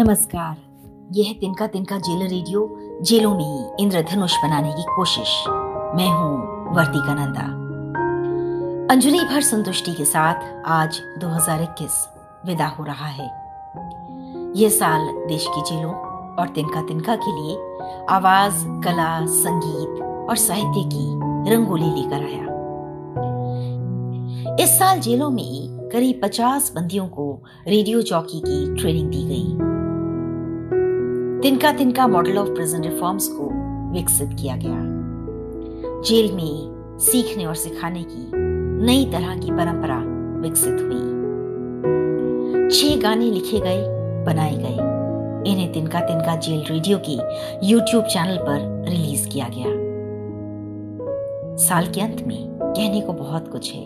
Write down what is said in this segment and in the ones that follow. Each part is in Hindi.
नमस्कार। यह तिनका तिनका जेल रेडियो, जेलों में ही इंद्रधनुष बनाने की कोशिश। मैं हूँ वर्तिका नंदा अंजलि भर संतुष्टि के साथ आज 2021 विदा हो रहा है। यह साल देश की जेलों और तिनका तिनका के लिए आवाज़, कला, संगीत और साहित्य की रंगोली लेकर आया। इस साल जेलों में करीब 50 बंदियों को रेडियो चौकी की ट्रेनिंग दी गई। तिनका तिनका मॉडल ऑफ़ प्रिजन रिफॉर्म्स को विकसित किया गया। जेल में सीखने और सिखाने की नई तरह की परंपरा विकसित हुई। छह गाने लिखे गए, बनाए गए। इन्हें तिनका तिनका जेल रेडियो की यूट्यूब चैनल पर रिलीज़ किया गया। साल के अंत में कहने को बहुत कुछ है,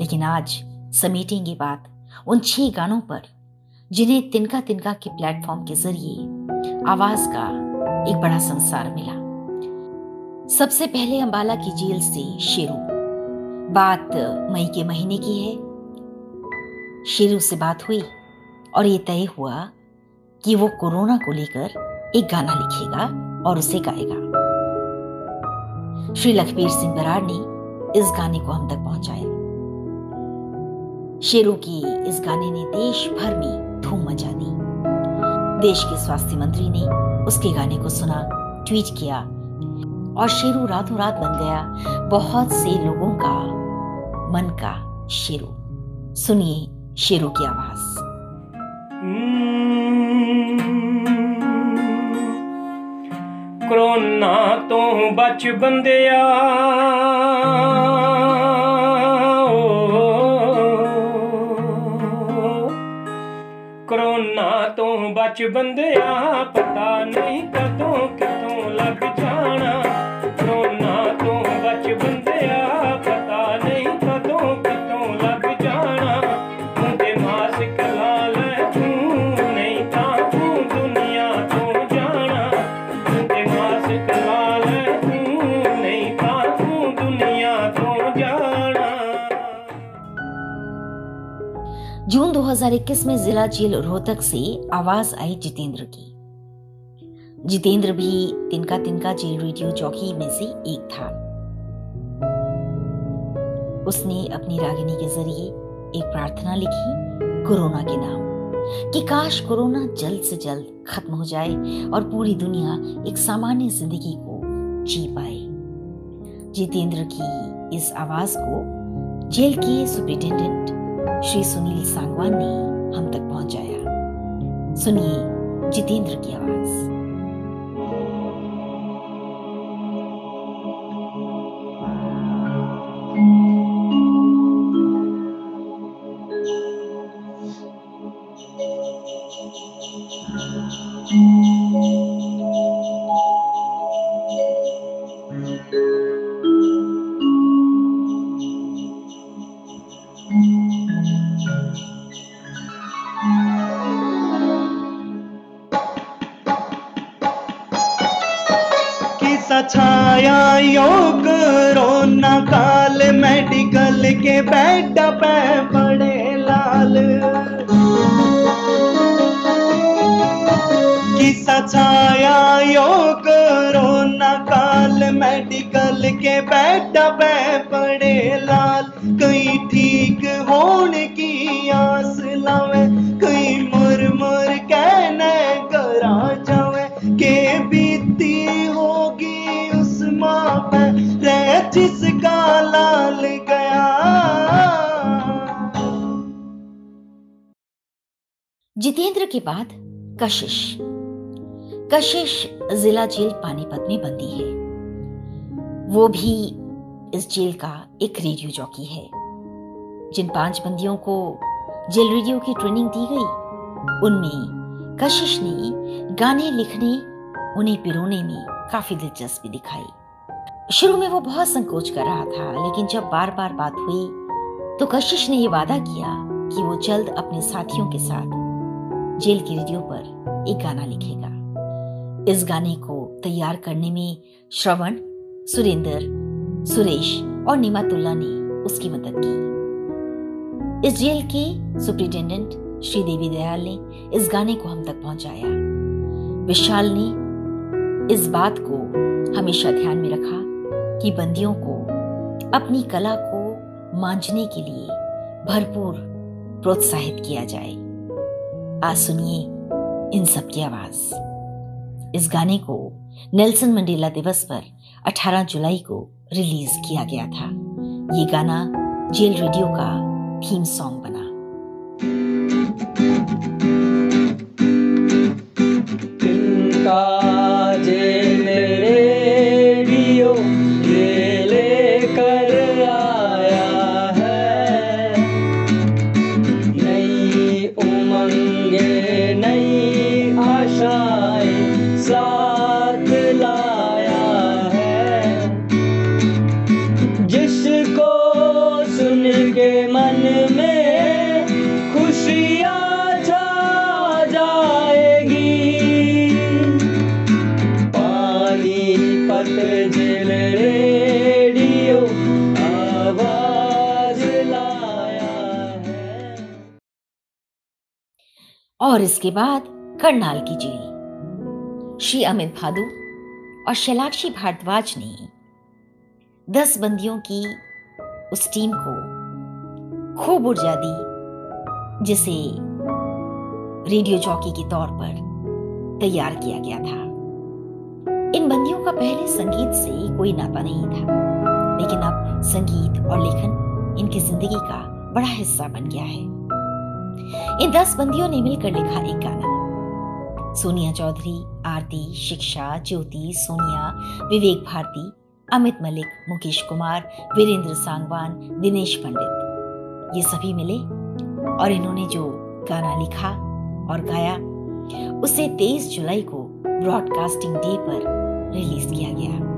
लेकिन आज समेटेंगे बात उन छह गानों पर, जिन्हें तिनका तिनका के प्लेटफॉर्म के ज़रिए आवाज़ का एक बड़ा संसार मिला। सबसे पहले अंबाला की जेल से शेरू। बात मई के महीने की है। शेरू से बात हुई और ये तय हुआ कि वो कोरोना को लेकर एक गाना लिखेगा और उसे गाएगा। श्री लखबीर सिंह बराड़ ने इस गाने को हम तक पहुँचाया। शेरू की इस गाने ने देश भर में धूम मचा दी। देश के स्वास्थ्य मंत्री ने उसके गाने को सुना ट्वीट किया और शेरू रातों रात बन गया बहुत से लोगों का मन का शेरू सुनिए शेरू की आवाज कोरोना तो बच बंदिया ਬਚ ਬੰਦਿਆ बंद बंदया पता नहीं। 2021 में जिला जेल रोहतक से आवाज़ आई जितेंद्र की। जितेंद्र भी तिनका तिनका जेल रेडियो जॉकी में से एक था। उसने अपनी रागिनी के ज़रिए एक प्रार्थना लिखी, कोरोना के नाम। कि काश कोरोना जल्द से जल्द खत्म हो जाए और पूरी दुनिया एक सामान्य ज़िंदगी को जी पाए। जितेंद्र की इस आवाज़ को जेल के सुप्रिंटेंडेंट श्री सुनील सांगवान ने हम तक पहुँचाया। सुनिए जितेंद्र की आवाज़। छाया योग रोना काल मेडिकल के बेड पे पड़े लाल। किसा छाया योग रोना काल मेडिकल के बेड पे पड़े लाल। कई ठीक होने की आस लावे जितेंद्र के बाद कशिश। कशिश जिला जेल पानीपत में बंदी है। वो भी इस जेल का एक रेडियो जॉकी है। जिन पाँच बंदियों को जेल रेडियो की ट्रेनिंग दी गई, उनमें कशिश ने गाने लिखने, उन्हें पिरोने में काफ़ी दिलचस्पी दिखाई। शुरू में वो बहुत संकोच कर रहा था, लेकिन जब बार बार बात हुई तो कशिश ने यह वादा किया कि वो जल्द अपने साथियों के साथ जेल की रेडियो पर एक गाना लिखेगा। इस गाने को तैयार करने में श्रवण, सुरेंद्र, सुरेश और निमातुल्ला ने उसकी मदद की। इस जेल के सुप्रिंटेंडेंट श्रीदेवी दयाल ने इस गाने को हम तक पहुँचाया। विशाल ने इस बात को हमेशा ध्यान में रखा कि बंदियों को अपनी कला को मांझने के लिए भरपूर प्रोत्साहित किया जाए। आज सुनिए इन सब की आवाज़। इस गाने को नेल्सन मंडेला दिवस पर 18 जुलाई को रिलीज़ किया गया था। ये गाना जेल रेडियो का थीम सॉन्ग बना। इसके बाद करनाल की जेल। श्री अमित भादु और शैलाक्षी भारद्वाज ने दस बंदियों की उस टीम को खूब ऊर्जा दी, जिसे रेडियो जॉकी के तौर पर तैयार किया गया था। इन बंदियों का पहले संगीत से कोई नाता नहीं था, लेकिन अब संगीत और लेखन इनकी ज़िंदगी का बड़ा हिस्सा बन गया है। इन दस बंदियों ने मिलकर लिखा एक गाना। सोनिया चौधरी, आरती, शिक्षा, ज्योति, सोनिया, विवेक भारती, अमित मलिक, मुकेश कुमार, वीरेंद्र सांगवान, दिनेश पंडित। ये सभी मिले और इन्होंने जो गाना लिखा और गाया, उसे 23 जुलाई को ब्रॉडकास्टिंग डे पर रिलीज़ किया गया।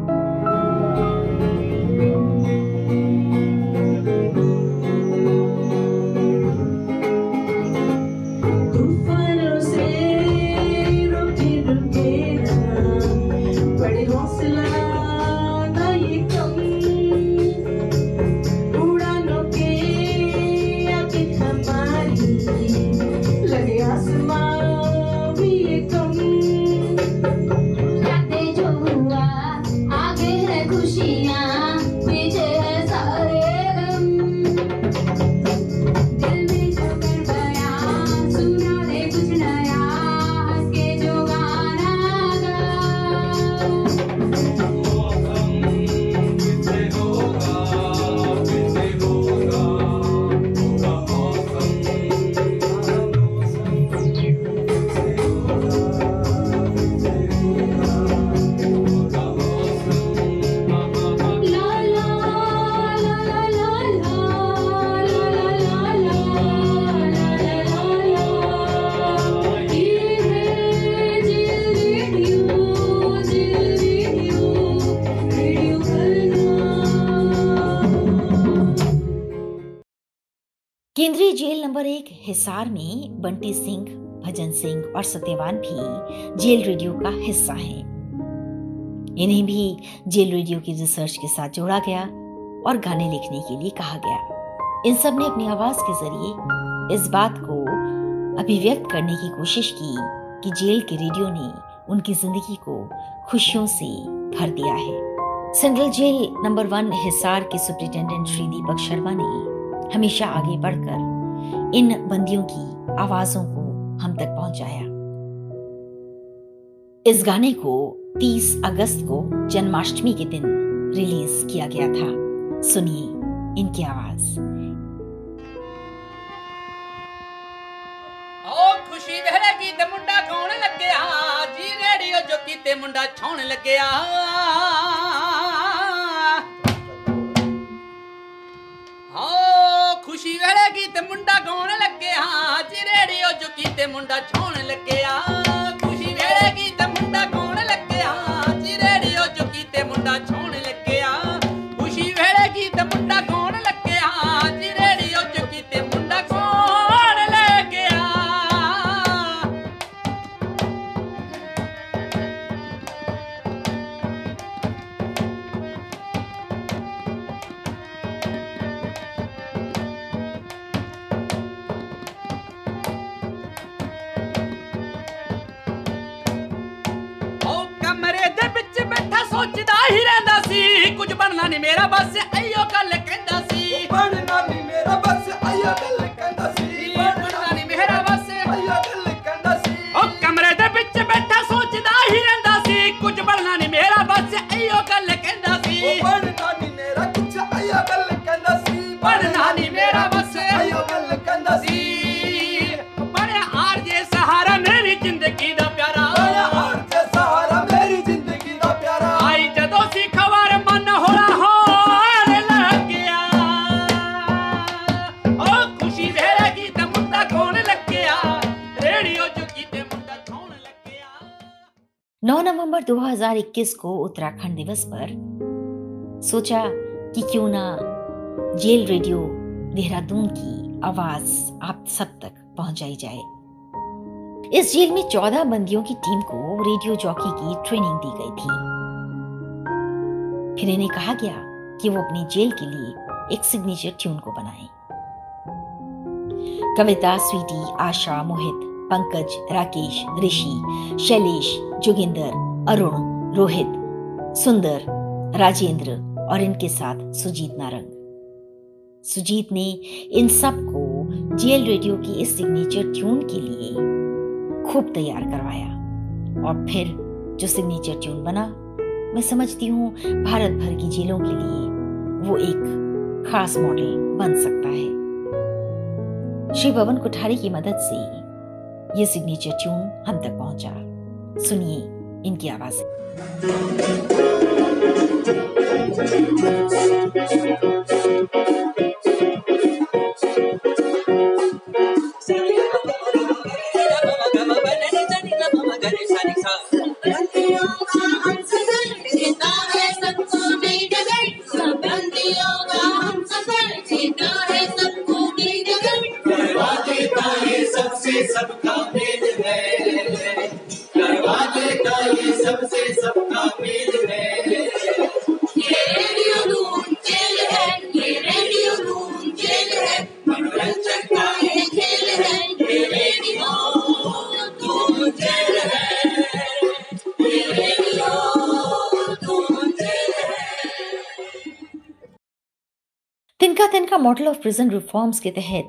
हिसार में बंटी सिंह, भजन सिंह और सत्यवान भी जेल रेडियो का हिस्सा हैं। इन्हें भी जेल रेडियो की रिसर्च के साथ जोड़ा गया और गाने लिखने के लिए कहा गया इन सबने अपनी आवाज़ के ज़रिए इस बात को अभिव्यक्त करने की कोशिश की कि जेल के रेडियो ने उनकी ज़िंदगी को खुशियों से भर दिया है central jail number one Hisar के सुप्रिंटेंडेंट श्री दीपक शर्मा ने हमेशा आगे बढ़कर इन बंदियों की आवाजों को हम तक पहुँचाया। इस गाने को 30 अगस्त को जन्माष्टमी के दिन रिलीज़ किया गया था। सुनिए इनकी आवाज़। मुंडा गाउण लगे लगे ਵੇਲੇ ਕੀ ਤੇ ਮੁੰਡਾ ਗਾਉਣ ਲੱਗਿਆ ਚਿਰੇੜਿਓ ਚੁੱਕੀ ਤੇ ਮੁੰਡਾ ਛੋਣ ਲੱਗਿਆ। ਸੋਚਦਾ ਹੀ ਰਹਿੰਦਾ ਸੀ। ਕੁਝ ਬਣਨਾ ਨਹੀਂ ਮੇਰਾ ਬਸ ਅਈਓ ਗੱਲ नवंबर 2021 को उत्तराखंड दिवस पर सोचा कि क्यों ना जेल रेडियो देहरादून की आवाज़ आप सब तक पहुंचाई जाए। इस जेल में 14 बंदियों की टीम को रेडियो जॉकी की ट्रेनिंग दी गई थी। फिर इन्हें कहा गया कि वो अपनी जेल के लिए एक सिग्नेचर ट्यून को बनाएँ। कविता, स्वीटी, आशा, मोहित, पंकज, राकेश, ऋषि, शैलेश, जोगिंदर अरुण, रोहित, सुंदर, राजेंद्र और इनके साथ सुजीत नारंग। सुजीत ने इन सबको जेल रेडियो की इस सिग्नेचर ट्यून के लिए खूब तैयार करवाया। और फिर जो सिग्नेचर ट्यून बना, मैं समझती हूँ भारत भर की जेलों के लिए वो एक खास मॉडल बन सकता है। श्री पवन कोठारी की मदद से ये सिग्नेचर ट्यून हम तक पहुँचा। सुनिए। इनकी आवाज़ दरवाजे मॉडल ऑफ़ प्रिजन रिफॉर्म्स के तहत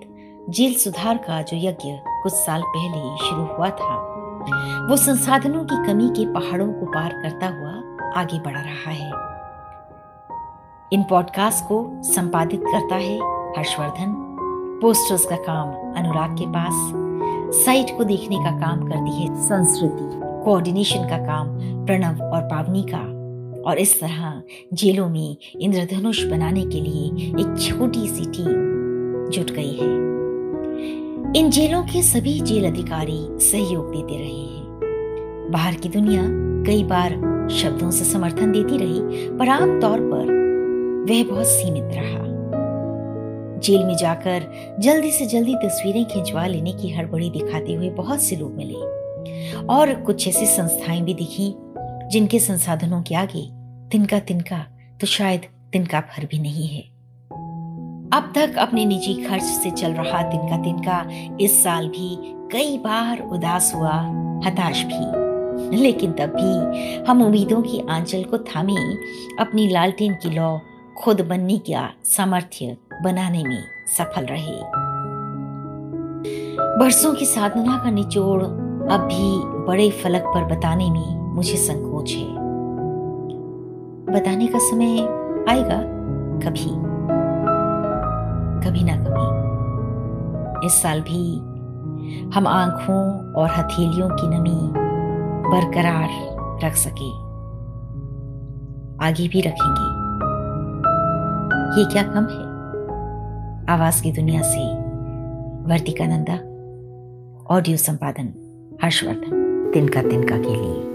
जेल सुधार का जो यज्ञ कुछ साल पहले शुरू हुआ था, वो संसाधनों की कमी के पहाड़ों को पार करता हुआ आगे बढ़ रहा है। इन पॉडकास्ट को संपादित करता है हर्षवर्धन। पोस्टर्स का काम अनुराग के पास साइट को देखने का काम करती है संस्कृति। कोऑर्डिनेशन का काम प्रणव और पावनी का। और इस तरह जेलों में इंद्रधनुष बनाने के लिए एक छोटी सी टीम जुट गई है। इन जेलों के सभी जेल अधिकारी सहयोग देते रहे हैं। बाहर की दुनिया कई बार शब्दों से समर्थन देती रही, पर आम तौर पर वह बहुत सीमित रहा। जेल में जाकर जल्दी से जल्दी तस्वीरें खिंचवा लेने की हड़बड़ी दिखाते हुए बहुत से लोग मिले और कुछ ऐसी संस्थाएँ भी दिखी जिनके संसाधनों के आगे तिनका तिनका तो शायद तिनका भर भी नहीं है। अब तक अपने निजी खर्च से चल रहा तिनका तिनका इस साल भी कई बार उदास हुआ, हताश भी। लेकिन तब भी हम उम्मीदों की आंचल को थामे अपनी लालटेन की लौ खुद बनने का सामर्थ्य बनाने में सफल रहे। बरसों की साधना का निचोड़ अब भी बड़े फलक पर बताने में मुझे संकोच है। बताने का समय आएगा, कभी। कभी ना कभी। इस साल भी हम आँखों और हथेलियों की नमी बरकरार रख सके। आगे भी रखेंगे। ये क्या कम है? आवाज़ की दुनिया से वर्तिका नंदा, ऑडियो संपादन हर्षवर्धन। दिन तिनका तिनका के लिए।